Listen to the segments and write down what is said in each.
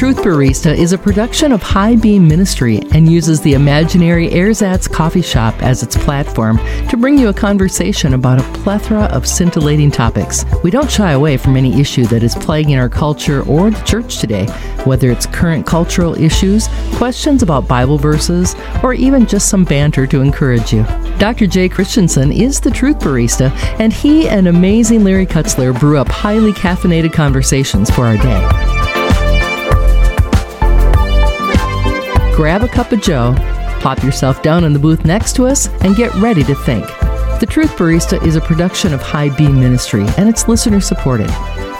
Truth Barista is a production of High Beam Ministry and uses the imaginary Ersatz coffee shop as its platform to bring you a conversation about a plethora of scintillating topics. We don't shy away from any issue that is plaguing our culture or the church today, whether it's current cultural issues, questions about Bible verses, or even just some banter to encourage you. Dr. Jay Christensen is the Truth Barista, and he and amazing Larry Kutzler brew up highly caffeinated conversations for our day. Grab a cup of Joe, pop yourself down in the booth next to us, and get ready to think. The Truth Barista is a production of High Beam Ministry, and it's listener supported.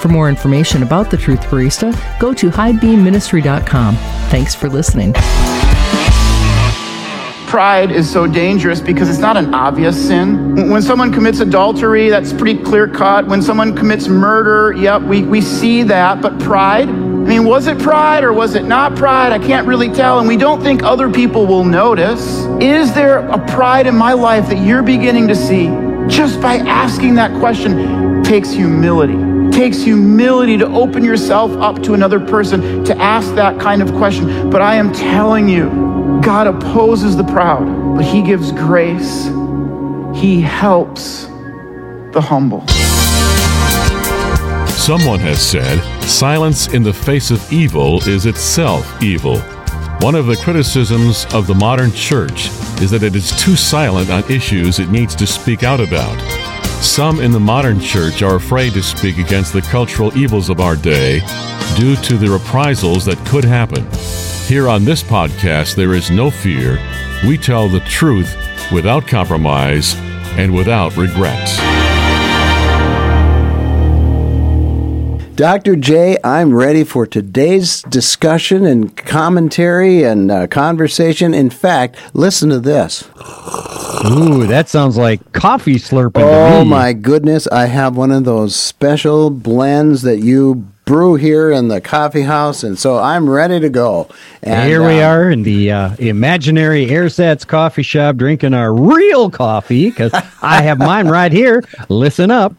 For more information about the Truth Barista, go to highbeamministry.com. Thanks for listening. Pride is so dangerous because it's not an obvious sin. When someone commits adultery, that's pretty clear cut. When someone commits murder, yep, we, we see that. But pride, mean, was it pride or was it not pride? I can't really tell. And we don't think other people will notice. Is there a pride in my life that you're beginning to see just by asking that question? Takes humility. Takes humility to open yourself up to another person to ask that kind of question. But I am telling you, God opposes the proud, but He gives grace. He helps the humble. Someone has said, silence in the face of evil is itself evil. One of the criticisms of the modern church is that it is too silent on issues it needs to speak out about. Some in the modern church are afraid to speak against the cultural evils of our day due to the reprisals that could happen. Here on this podcast, there is no fear. We tell the truth without compromise and without regrets. Dr. J, I'm ready for today's discussion and commentary and uh, conversation. In fact, listen to this. Ooh, that sounds like coffee slurping. Oh my goodness! I have one of those special blends that you brew here in the coffee house, and so I'm ready to go. And here we uh, are in the uh, imaginary Ersatz coffee shop, drinking our real coffee because I have mine right here. Listen up.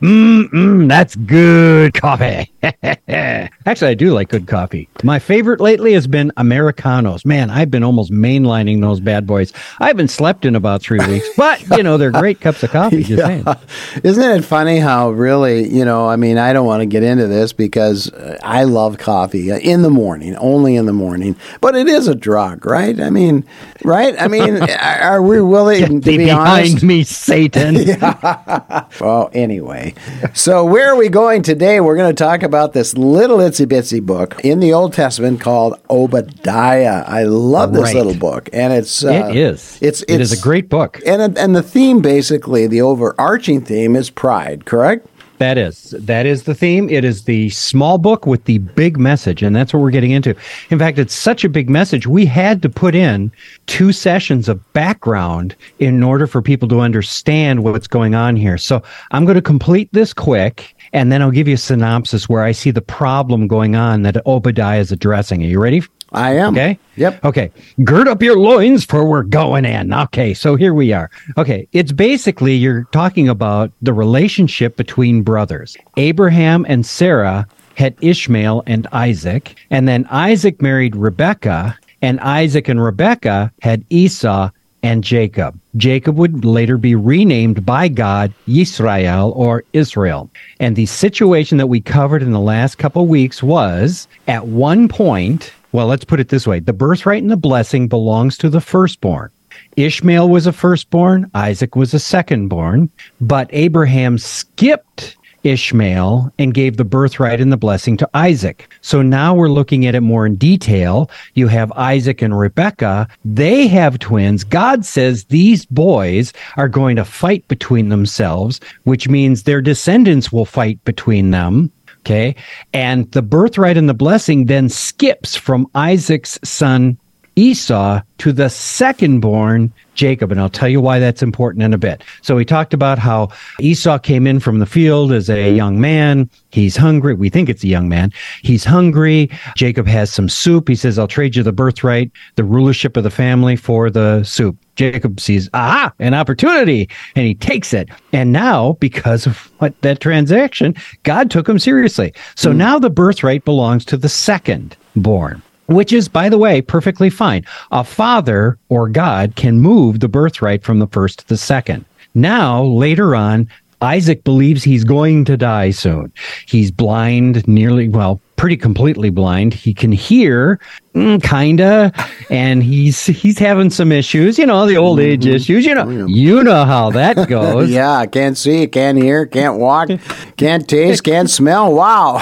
Mmm, that's good coffee. Actually, I do like good coffee. My favorite lately has been Americanos. Man, I've been almost mainlining those bad boys. I haven't slept in about three weeks, but, you know, they're great cups of coffee. yeah. Isn't it funny how really, you know, I mean, I don't want to get into this because uh, I love coffee uh, in the morning, only in the morning, but it is a drug, right? I mean, right? I mean, are we willing to be behind honest? me, Satan? yeah. Well, anyway so where are we going today? We're going to talk about this little itsy bitsy book in the Old Testament called Obadiah. I love this right. little book, and it's uh, it is it's, it's it is a great book, and and the theme basically the overarching theme is pride. Correct. That is that is the theme. It is the small book with the big message, and that's what we're getting into. In fact, it's such a big message. We had to put in two sessions of background in order for people to understand what's going on here. So I'm going to complete this quick, and then I'll give you a synopsis where I see the problem going on that Obadiah is addressing. Are you ready? I am. Okay. Yep. Okay. Gird up your loins for we're going in. Okay. So here we are. Okay. It's basically you're talking about the relationship between brothers. Abraham and Sarah had Ishmael and Isaac, and then Isaac married Rebecca, and Isaac and Rebecca had Esau and Jacob. Jacob would later be renamed by God Yisrael or Israel. And the situation that we covered in the last couple weeks was at one point well, let's put it this way the birthright and the blessing belongs to the firstborn. Ishmael was a firstborn, Isaac was a secondborn, but Abraham skipped Ishmael and gave the birthright and the blessing to Isaac. So now we're looking at it more in detail. You have Isaac and Rebekah. They have twins. God says these boys are going to fight between themselves, which means their descendants will fight between them. Okay. And the birthright and the blessing then skips from Isaac's son Esau to the second born Jacob. And I'll tell you why that's important in a bit. So we talked about how Esau came in from the field as a young man. He's hungry. We think it's a young man. He's hungry. Jacob has some soup. He says, I'll trade you the birthright, the rulership of the family for the soup. Jacob sees, ah, an opportunity, and he takes it. And now, because of what that transaction, God took him seriously. So now the birthright belongs to the second born which is, by the way, perfectly fine. A father or God can move the birthright from the first to the second. Now, later on, Isaac believes he's going to die soon. He's blind, nearly, well, pretty completely blind. He can hear, mm, kinda, and he's he's having some issues. You know, the old age issues. You know, you know how that goes. yeah, can't see, can't hear, can't walk, can't taste, can't smell. Wow.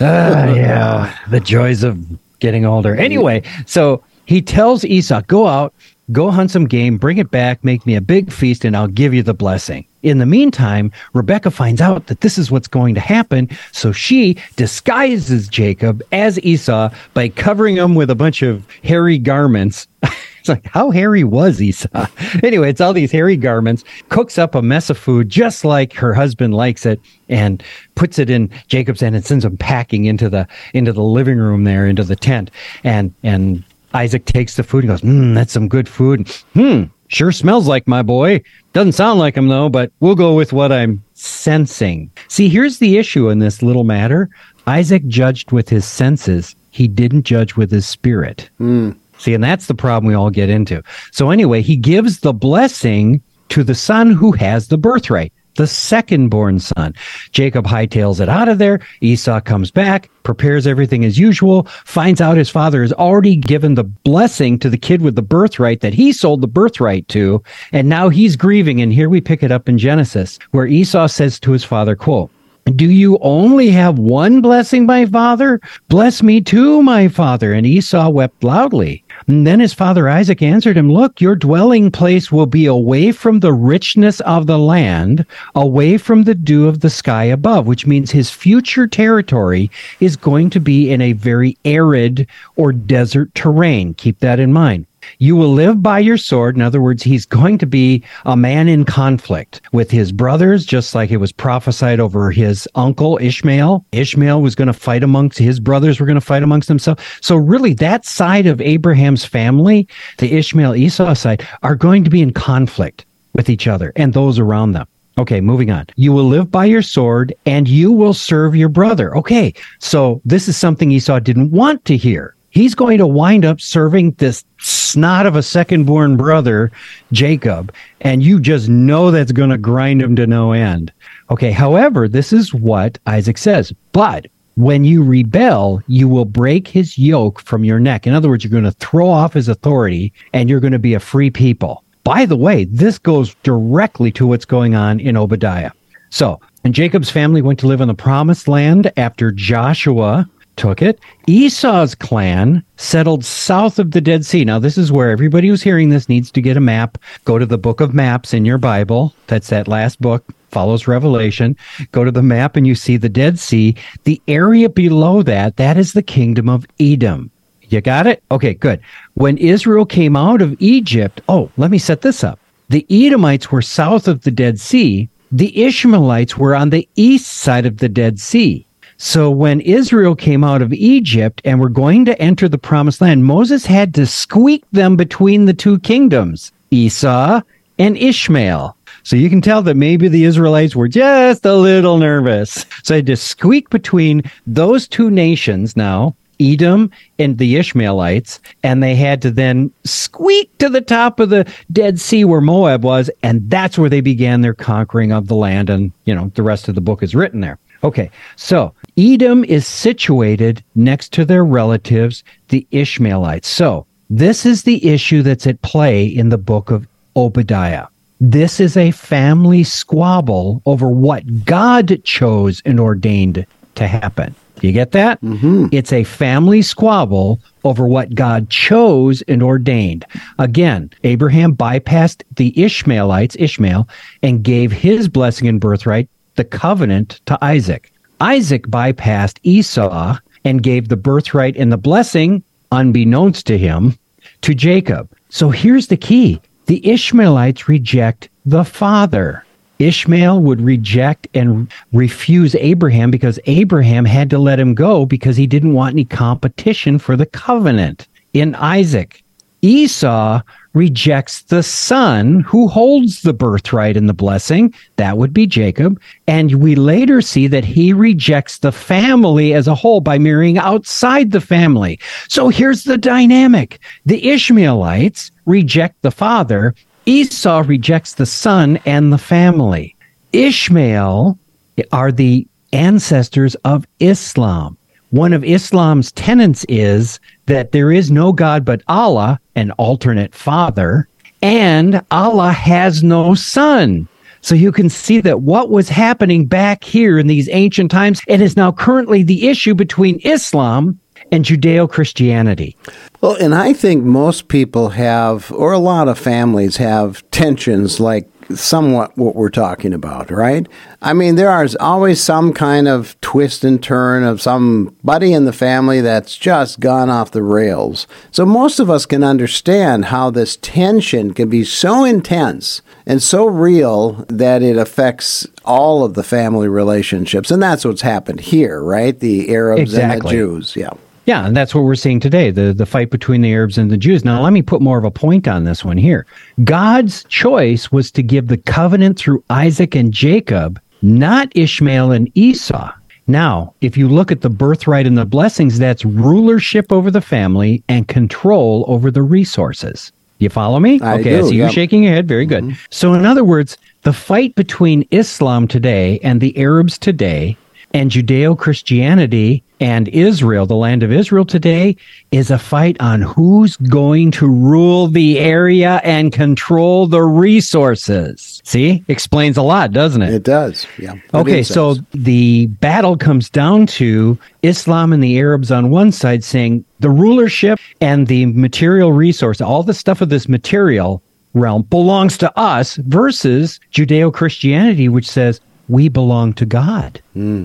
Ah, yeah, the joys of getting older. Anyway, so he tells Esau, "Go out, go hunt some game, bring it back, make me a big feast, and I'll give you the blessing." In the meantime, Rebecca finds out that this is what's going to happen, so she disguises Jacob as Esau by covering him with a bunch of hairy garments. It's like, how hairy was Esau? anyway, it's all these hairy garments, cooks up a mess of food just like her husband likes it, and puts it in Jacob's hand and sends him packing into the into the living room there, into the tent. And and Isaac takes the food and goes, Hmm, that's some good food. Hmm, sure smells like my boy. Doesn't sound like him though, but we'll go with what I'm sensing. See, here's the issue in this little matter. Isaac judged with his senses. He didn't judge with his spirit. Hmm. See, and that's the problem we all get into. So anyway, he gives the blessing to the son who has the birthright, the second born son. Jacob hightails it out of there. Esau comes back, prepares everything as usual, finds out his father has already given the blessing to the kid with the birthright that he sold the birthright to, and now he's grieving. And here we pick it up in Genesis, where Esau says to his father, quote, do you only have one blessing, my father? Bless me too, my father. And Esau wept loudly. And then his father Isaac answered him, Look, your dwelling place will be away from the richness of the land, away from the dew of the sky above, which means his future territory is going to be in a very arid or desert terrain. Keep that in mind. You will live by your sword. In other words, he's going to be a man in conflict with his brothers, just like it was prophesied over his uncle Ishmael. Ishmael was going to fight amongst his brothers, were going to fight amongst themselves. So, really, that side of Abraham's family, the Ishmael Esau side, are going to be in conflict with each other and those around them. Okay, moving on. You will live by your sword and you will serve your brother. Okay, so this is something Esau didn't want to hear he's going to wind up serving this snot of a second born brother, Jacob, and you just know that's going to grind him to no end. Okay, however, this is what Isaac says. But when you rebel, you will break his yoke from your neck. In other words, you're going to throw off his authority and you're going to be a free people. By the way, this goes directly to what's going on in Obadiah. So, and Jacob's family went to live in the promised land after Joshua took it. Esau's clan settled south of the Dead Sea. Now, this is where everybody who's hearing this needs to get a map. Go to the book of maps in your Bible. That's that last book, follows Revelation. Go to the map and you see the Dead Sea. The area below that, that is the kingdom of Edom. You got it? Okay, good. When Israel came out of Egypt, oh, let me set this up. The Edomites were south of the Dead Sea. The Ishmaelites were on the east side of the Dead Sea. So when Israel came out of Egypt and were going to enter the promised land, Moses had to squeak them between the two kingdoms, Esau and Ishmael. So you can tell that maybe the Israelites were just a little nervous. So they had to squeak between those two nations now, Edom and the Ishmaelites, and they had to then squeak to the top of the Dead Sea where Moab was, and that's where they began their conquering of the land. And, you know, the rest of the book is written there. Okay, so Edom is situated next to their relatives, the Ishmaelites. So this is the issue that's at play in the book of Obadiah. This is a family squabble over what God chose and ordained to happen. You get that? Mm-hmm. It's a family squabble over what God chose and ordained. Again, Abraham bypassed the Ishmaelites, Ishmael, and gave his blessing and birthright, the covenant, to Isaac. Isaac bypassed Esau and gave the birthright and the blessing, unbeknownst to him, to Jacob. So here's the key the Ishmaelites reject the father. Ishmael would reject and refuse Abraham because Abraham had to let him go because he didn't want any competition for the covenant in Isaac. Esau rejects the son who holds the birthright and the blessing. That would be Jacob. And we later see that he rejects the family as a whole by marrying outside the family. So here's the dynamic. The Ishmaelites reject the father. Esau rejects the son and the family. Ishmael are the ancestors of Islam. One of Islam's tenets is that there is no God but Allah, an alternate father, and Allah has no son. So you can see that what was happening back here in these ancient times it is now currently the issue between Islam and Judeo Christianity. Well, and I think most people have, or a lot of families have tensions like somewhat what we're talking about, right? I mean, there is always some kind of twist and turn of somebody in the family that's just gone off the rails. So most of us can understand how this tension can be so intense and so real that it affects all of the family relationships. And that's what's happened here, right? The Arabs exactly. and the Jews. Yeah. Yeah, and that's what we're seeing today the, the fight between the Arabs and the Jews. Now, let me put more of a point on this one here. God's choice was to give the covenant through Isaac and Jacob, not Ishmael and Esau. Now, if you look at the birthright and the blessings, that's rulership over the family and control over the resources. You follow me? I okay, do, I see yeah. you shaking your head. Very good. Mm-hmm. So, in other words, the fight between Islam today and the Arabs today and Judeo Christianity and Israel, the land of Israel today, is a fight on who's going to rule the area and control the resources. See, explains a lot, doesn't it? It does. Yeah. Okay, so sense. the battle comes down to Islam and the Arabs on one side saying the rulership and the material resource, all the stuff of this material realm belongs to us versus Judeo Christianity, which says we belong to God. Hmm.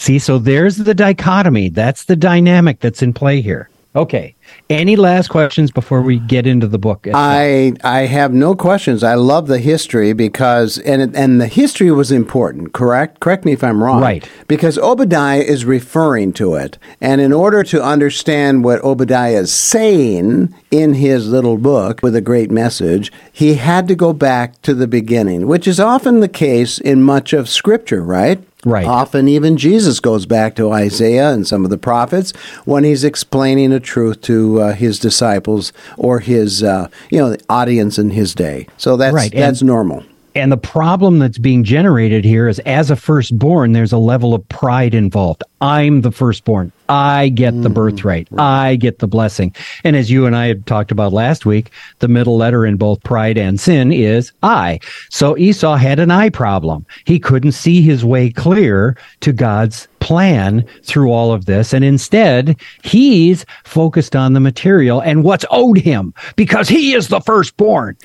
See, so there's the dichotomy. That's the dynamic that's in play here. Okay. Any last questions before we get into the book? I I have no questions. I love the history because and and the history was important. Correct? Correct me if I'm wrong. Right. Because Obadiah is referring to it, and in order to understand what Obadiah is saying in his little book with a great message, he had to go back to the beginning, which is often the case in much of Scripture. Right. Right. Often even Jesus goes back to Isaiah and some of the prophets when he's explaining a truth to uh, his disciples or his uh, you know the audience in his day. So that's Right, and- that's normal. And the problem that's being generated here is as a firstborn, there's a level of pride involved. I'm the firstborn. I get the mm, birthright. I get the blessing. And as you and I had talked about last week, the middle letter in both pride and sin is I. So Esau had an I problem. He couldn't see his way clear to God's plan through all of this. And instead, he's focused on the material and what's owed him because he is the firstborn.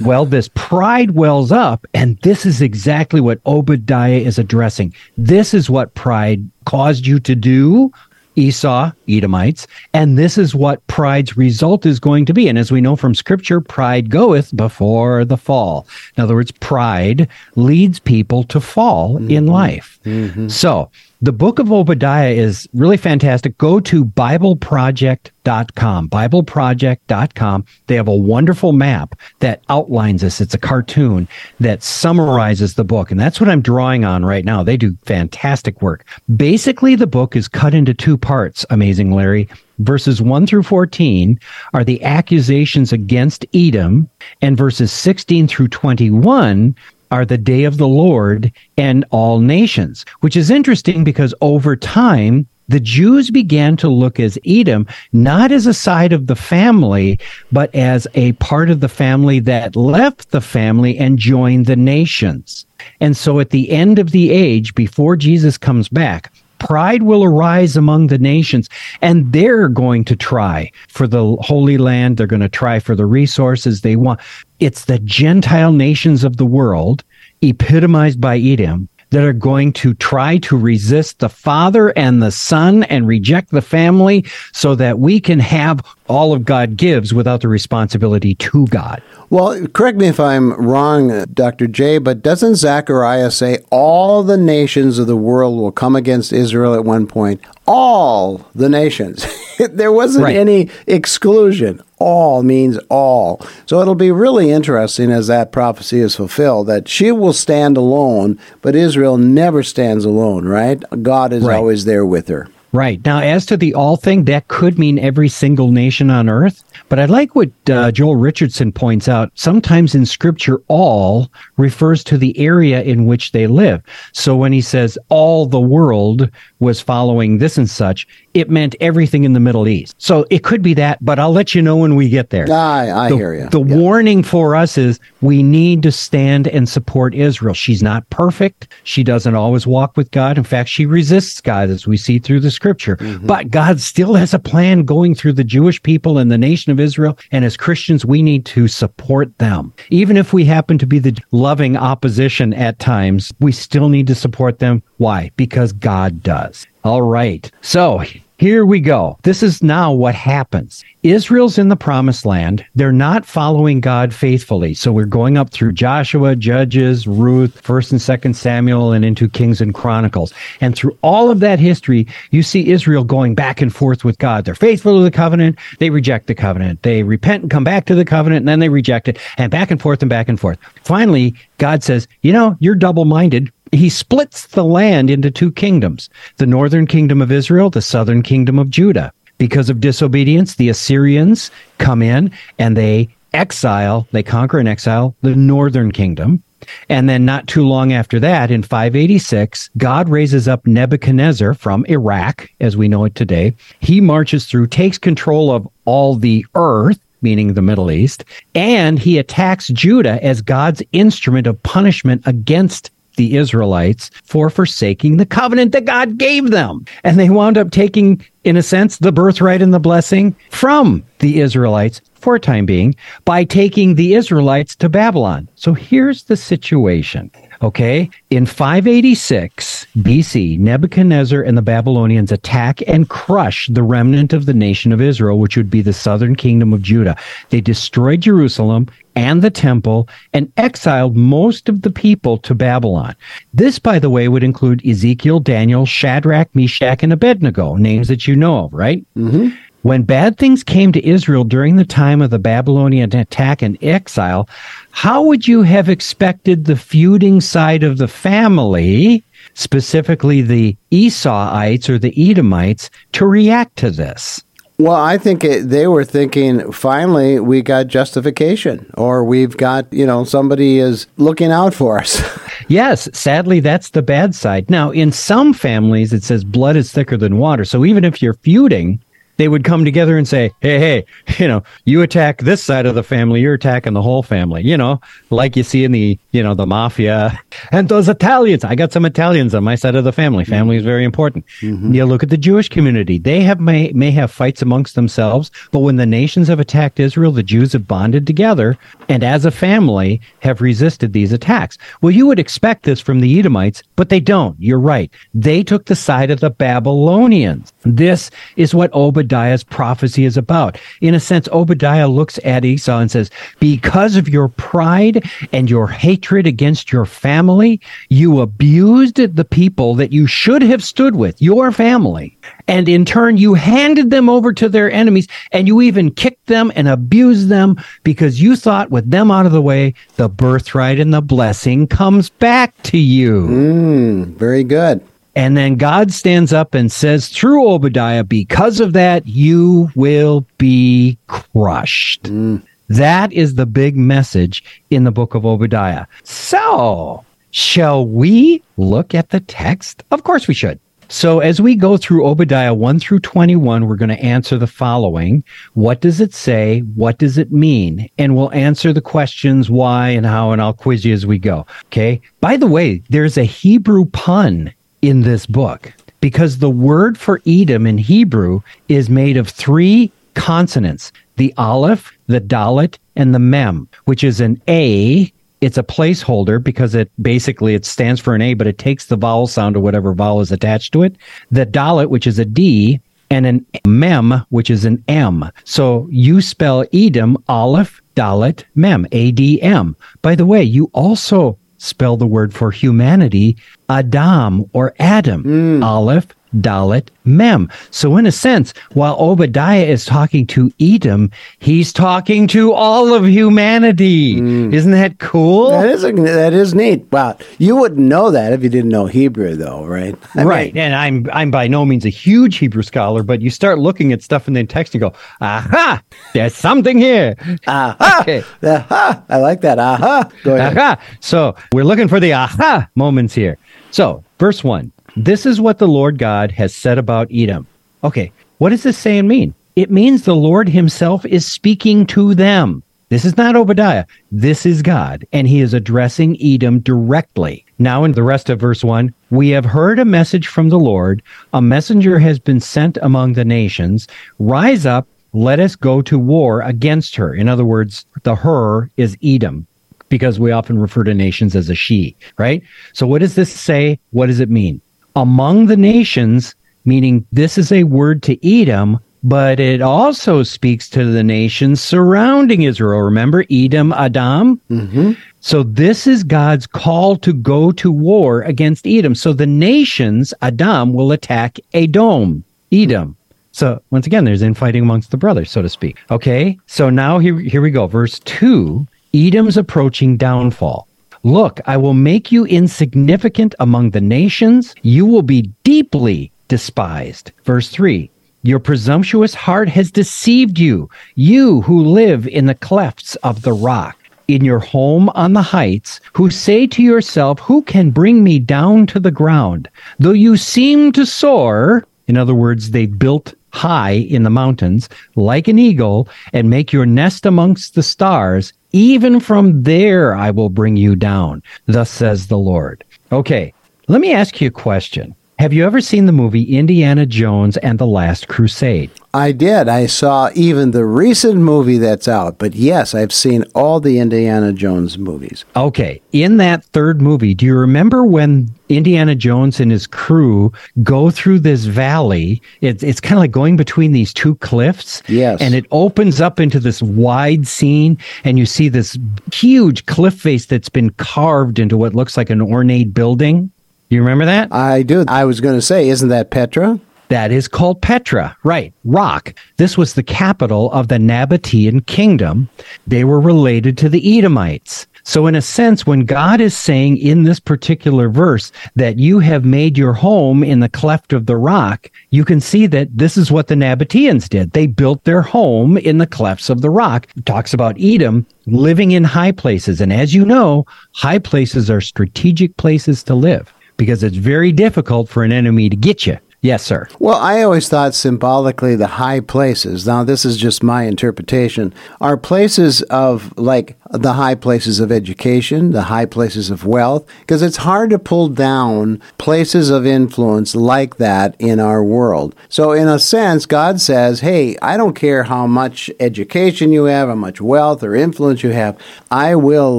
Well, this pride wells up, and this is exactly what Obadiah is addressing. This is what pride caused you to do, Esau, Edomites, and this is what pride's result is going to be. And as we know from scripture, pride goeth before the fall. In other words, pride leads people to fall in mm-hmm. life. Mm-hmm. So, the book of Obadiah is really fantastic. Go to BibleProject.com. BibleProject.com. They have a wonderful map that outlines this. It's a cartoon that summarizes the book. And that's what I'm drawing on right now. They do fantastic work. Basically, the book is cut into two parts, Amazing Larry. Verses 1 through 14 are the accusations against Edom, and verses 16 through 21 are the day of the Lord and all nations, which is interesting because over time, the Jews began to look as Edom not as a side of the family, but as a part of the family that left the family and joined the nations. And so at the end of the age, before Jesus comes back, pride will arise among the nations and they're going to try for the holy land. They're going to try for the resources they want. It's the gentile nations of the world epitomized by edom that are going to try to resist the father and the son and reject the family so that we can have all of god gives without the responsibility to god Well, correct me if I'm wrong, uh, Dr. J, but doesn't Zechariah say all the nations of the world will come against Israel at one point? All the nations. there wasn't Right. any exclusion. All means all. So it'll be really interesting as that prophecy is fulfilled that she will stand alone, but Israel never stands alone, right? God is Right. always there with her. Right. Now, as to the all thing, that could mean every single nation on earth. But I like what uh, Joel Richardson points out. Sometimes in scripture, all refers to the area in which they live. So when he says all the world was following this and such, it meant everything in the Middle East. So it could be that, but I'll let you know when we get there. I, I the, hear you. The warning for us is we need to stand and support Israel. She's not perfect. She doesn't always walk with God. In fact, she resists God, as we see through the scripture. Mm-hmm. But God still has a plan going through the Jewish people and the nation of Israel. And as Christians, we need to support them. Even if we happen to be the loving opposition at times, we still need to support them. Why? Because God does. All right. So here we go. This is now what happens. Israel's in the promised land. They're not following God faithfully. So we're going up through Joshua, Judges, Ruth, 1st and 2nd Samuel, and into Kings and Chronicles. And through all of that history, you see Israel going back and forth with God. They're faithful to the covenant. They reject the covenant. They repent and come back to the covenant, and then they reject it, and back and forth and back and forth. Finally, God says, You know, you're double minded he splits the land into two kingdoms the northern kingdom of Israel, the southern kingdom of Judah. Because of disobedience, the Assyrians come in and they exile, they conquer and exile the northern kingdom. And then, not too long after that, in 586, God raises up Nebuchadnezzar from Iraq, as we know it today. He marches through, takes control of all the earth, meaning the Middle East, and he attacks Judah as God's instrument of punishment against the Israelites for forsaking the covenant that God gave them. And they wound up taking, in a sense, the birthright and the blessing from the Israelites for a time being by taking the Israelites to Babylon. So here's the situation. Okay. In 586 BC, Nebuchadnezzar and the Babylonians attack and crush the remnant of the nation of Israel, which would be the southern kingdom of Judah. They destroyed Jerusalem and the temple and exiled most of the people to Babylon. This, by the way, would include Ezekiel, Daniel, Shadrach, Meshach, and Abednego, names that you know of, right? Mm-hmm. When bad things came to Israel during the time of the Babylonian attack and exile, how would you have expected the feuding side of the family, specifically the Esauites or the Edomites, to react to this? Well, I think it, they were thinking, finally, we got justification, or we've got, you know, somebody is looking out for us. Yes, sadly, that's the bad side. Now, in some families, it says blood is thicker than water. So even if you're feuding, they would come together and say, hey, hey, you know, you attack this side of the family, you're attacking the whole family, you know, like you see in the, you know, the mafia and those Italians. I got some Italians on my side of the family. Mm-hmm. Family is very important. Mm-hmm. You look at the Jewish community. They have may, may have fights amongst themselves, but when the nations have attacked Israel, the Jews have bonded together and as a family have resisted these attacks. Well, you would expect this from the Edomites, but they don't. You're right. They took the side of the Babylonians. This is what Obadiah's prophecy is about. In a sense, Obadiah looks at Esau and says, Because of your pride and your hatred against your family, you abused the people that you should have stood with, your family. And in turn, you handed them over to their enemies and you even kicked them and abused them because you thought with them out of the way, the birthright and the blessing comes back to you. mm, very good. And then God stands up and says through Obadiah, because of that, you will be crushed. Mm. That is the big message in the book of Obadiah. So, shall we look at the text? Of course we should. So, as we go through Obadiah 1 through 21, we're going to answer the following What does it say? What does it mean? And we'll answer the questions why and how, and I'll quiz you as we go. Okay. By the way, there's a Hebrew pun in this book because the word for Edom in Hebrew is made of three consonants the aleph, the dalet, and the mem, which is an A. It's a placeholder because it basically it stands for an A, but it takes the vowel sound or whatever vowel is attached to it. The dalet, which is a D, and an mem, which is an M. So you spell Edom, Aleph, Dalet, Mem, A D M. By the way, you also spell the word for humanity, Adam or Adam, hmm. Aleph, Dalet, Mem. So, in a sense, while Obadiah is talking to Edom, he's talking to all of humanity. Hmm. Isn't that cool? That is a, that is neat. Wow, you wouldn't know that if you didn't know Hebrew, though, right? I mean, right. and I'm I'm by no means a huge Hebrew scholar, but you start looking at stuff in the text and go, aha, there's something here. aha, Okay. aha, I like that. Aha. Go ahead. Aha. So we're looking for the aha moments here. So, verse one. This is what the Lord God has said about Edom. Okay, what does this saying mean? It means the Lord Himself is speaking to them. This is not Obadiah. This is God, and He is addressing Edom directly. Now, in the rest of verse 1, we have heard a message from the Lord. A messenger has been sent among the nations. Rise up, let us go to war against her. In other words, the her is Edom because we often refer to nations as a she, right? So what does this say? What does it mean? Among the nations, meaning this is a word to Edom, but it also speaks to the nations surrounding Israel. Remember Edom, Adam? Mm-hmm. So this is God's call to go to war against Edom. So the nations, Adam, will attack Edom, Edom. So once again, there's infighting amongst the brothers, so to speak. Okay. So now here, here we go. Verse two, Edom's approaching downfall. Look, I will make you insignificant among the nations. You will be deeply despised. Verse three, your presumptuous heart has deceived you, you who live in the clefts of the rock. In your home on the heights, who say to yourself, Who can bring me down to the ground? Though you seem to soar, in other words, they built high in the mountains like an eagle and make your nest amongst the stars. Even from there I will bring you down. Thus says the Lord. Okay, let me ask you a question. Have you ever seen the movie Indiana Jones and the Last Crusade? I did. I saw even the recent movie that's out. But yes, I've seen all the Indiana Jones movies. Okay, in that third movie, do you remember when Indiana Jones and his crew go through this valley? It's it's kind of like going between these two cliffs. Yes. And it opens up into this wide scene, and you see this huge cliff face that's been carved into what looks like an ornate building. You remember that? I do. I was going to say, isn't that Petra? That is called Petra, right? Rock. This was the capital of the Nabatean kingdom. They were related to the Edomites. So, in a sense, when God is saying in this particular verse that you have made your home in the cleft of the rock, you can see that this is what the Nabateans did. They built their home in the clefts of the rock. It talks about Edom living in high places. And as you know, high places are strategic places to live because it's very difficult for an enemy to get you. Yes, sir. Well, I always thought symbolically the high places, now this is just my interpretation, are places of like the high places of education, the high places of wealth, because it's hard to pull down places of influence like that in our world. So, in a sense, God says, hey, I don't care how much education you have, how much wealth or influence you have, I will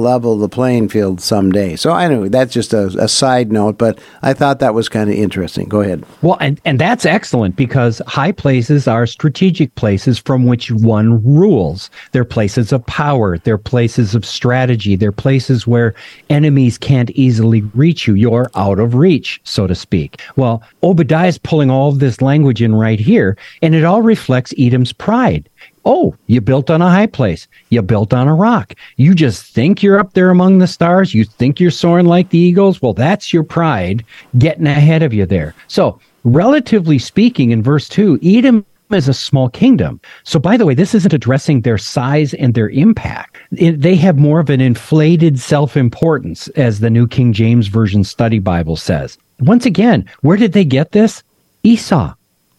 level the playing field someday. So, I know that's just a, a side note, but I thought that was kind of interesting. Go ahead. Well, and, and that's excellent because high places are strategic places from which one rules. They're places of power. They're places of strategy. They're places where enemies can't easily reach you. You're out of reach, so to speak. Well, Obadiah is pulling all this language in right here, and it all reflects Edom's pride. Oh, you built on a high place. You built on a rock. You just think you're up there among the stars. You think you're soaring like the eagles. Well, that's your pride getting ahead of you there. So, relatively speaking, in verse 2, Edom is a small kingdom. So, by the way, this isn't addressing their size and their impact. It- they have more of an inflated self importance, as the New King James Version Study Bible says. Once again, where did they get this? Esau.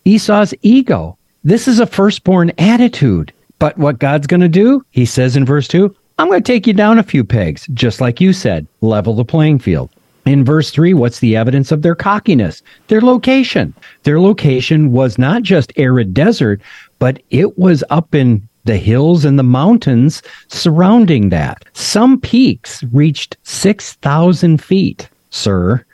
Esau's ego. This is a firstborn attitude. But what God's going to do, he says in verse 2, I'm going to take you down a few pegs, just like you said, level the playing field. In verse 3, what's the evidence of their cockiness? Their location. Their location was not just arid desert, but it was up in the hills and the mountains surrounding that. Some peaks reached 6,000 feet, sir.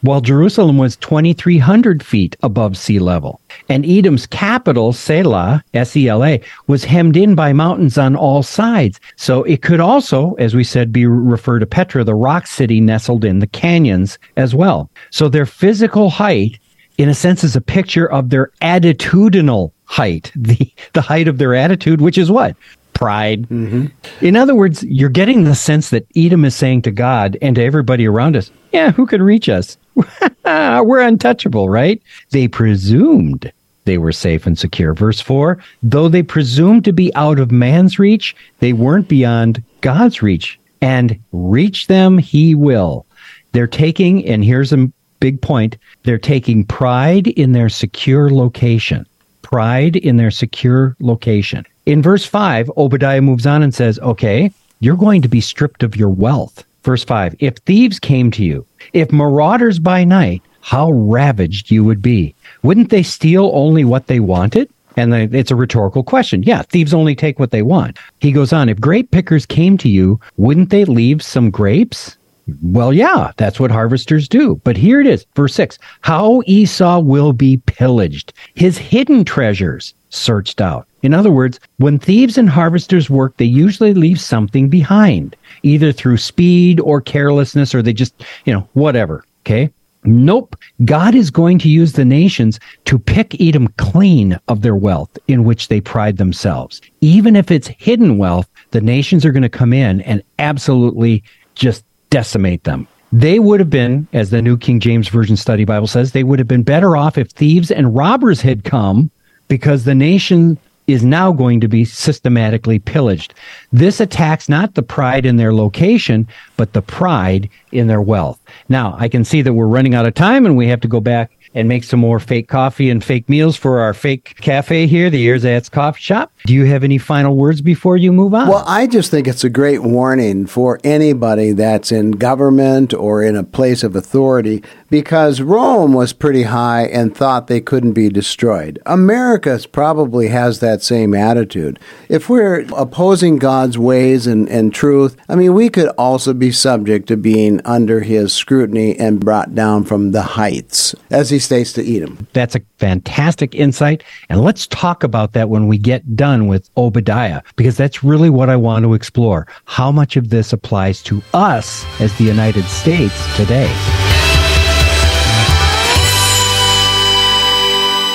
While Jerusalem was 2,300 feet above sea level. And Edom's capital, Sela, S E L A, was hemmed in by mountains on all sides. So it could also, as we said, be referred to Petra, the rock city nestled in the canyons as well. So their physical height, in a sense, is a picture of their attitudinal height, the, the height of their attitude, which is what? Pride. Mm-hmm. In other words, you're getting the sense that Edom is saying to God and to everybody around us, yeah, who could reach us? We're untouchable, right? They presumed they were safe and secure. Verse 4 though they presumed to be out of man's reach, they weren't beyond God's reach. And reach them he will. They're taking, and here's a big point they're taking pride in their secure location. Pride in their secure location. In verse 5, Obadiah moves on and says, Okay, you're going to be stripped of your wealth. Verse 5 If thieves came to you, if marauders by night, how ravaged you would be. Wouldn't they steal only what they wanted? And it's a rhetorical question. Yeah, thieves only take what they want. He goes on, if grape pickers came to you, wouldn't they leave some grapes? Well, yeah, that's what harvesters do. But here it is, verse 6 How Esau will be pillaged, his hidden treasures searched out. In other words, when thieves and harvesters work, they usually leave something behind, either through speed or carelessness, or they just, you know, whatever. Okay. Nope. God is going to use the nations to pick Edom clean of their wealth in which they pride themselves. Even if it's hidden wealth, the nations are going to come in and absolutely just decimate them. They would have been, as the New King James Version Study Bible says, they would have been better off if thieves and robbers had come because the nation is now going to be systematically pillaged. This attacks not the pride in their location, but the pride in their wealth. Now, I can see that we're running out of time and we have to go back and make some more fake coffee and fake meals for our fake cafe here, the Ersatz Coffee Shop. Do you have any final words before you move on? Well, I just think it's a great warning for anybody that's in government or in a place of authority because Rome was pretty high and thought they couldn't be destroyed. America probably has that same attitude. If we're opposing God's ways and, and truth, I mean, we could also be subject to being under his scrutiny and brought down from the heights, as he states to Edom. That's a fantastic insight. And let's talk about that when we get done with Obadiah, because that's really what I want to explore. How much of this applies to us as the United States today?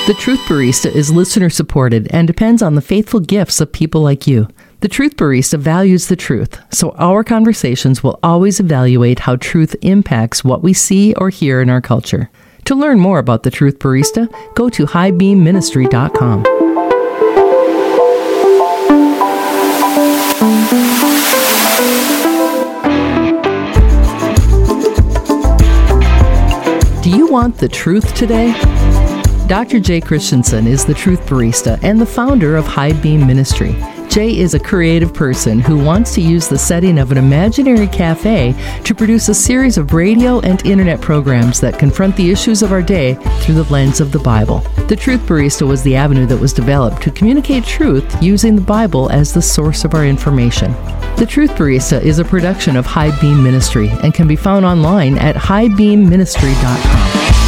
The Truth Barista is listener supported and depends on the faithful gifts of people like you. The Truth Barista values the truth, so our conversations will always evaluate how truth impacts what we see or hear in our culture. To learn more about the Truth Barista, go to highbeamministry.com. Do you want the truth today? Dr. Jay Christensen is the Truth Barista and the founder of High Beam Ministry. Jay is a creative person who wants to use the setting of an imaginary cafe to produce a series of radio and internet programs that confront the issues of our day through the lens of the Bible. The Truth Barista was the avenue that was developed to communicate truth using the Bible as the source of our information. The Truth Barista is a production of High Beam Ministry and can be found online at highbeamministry.com.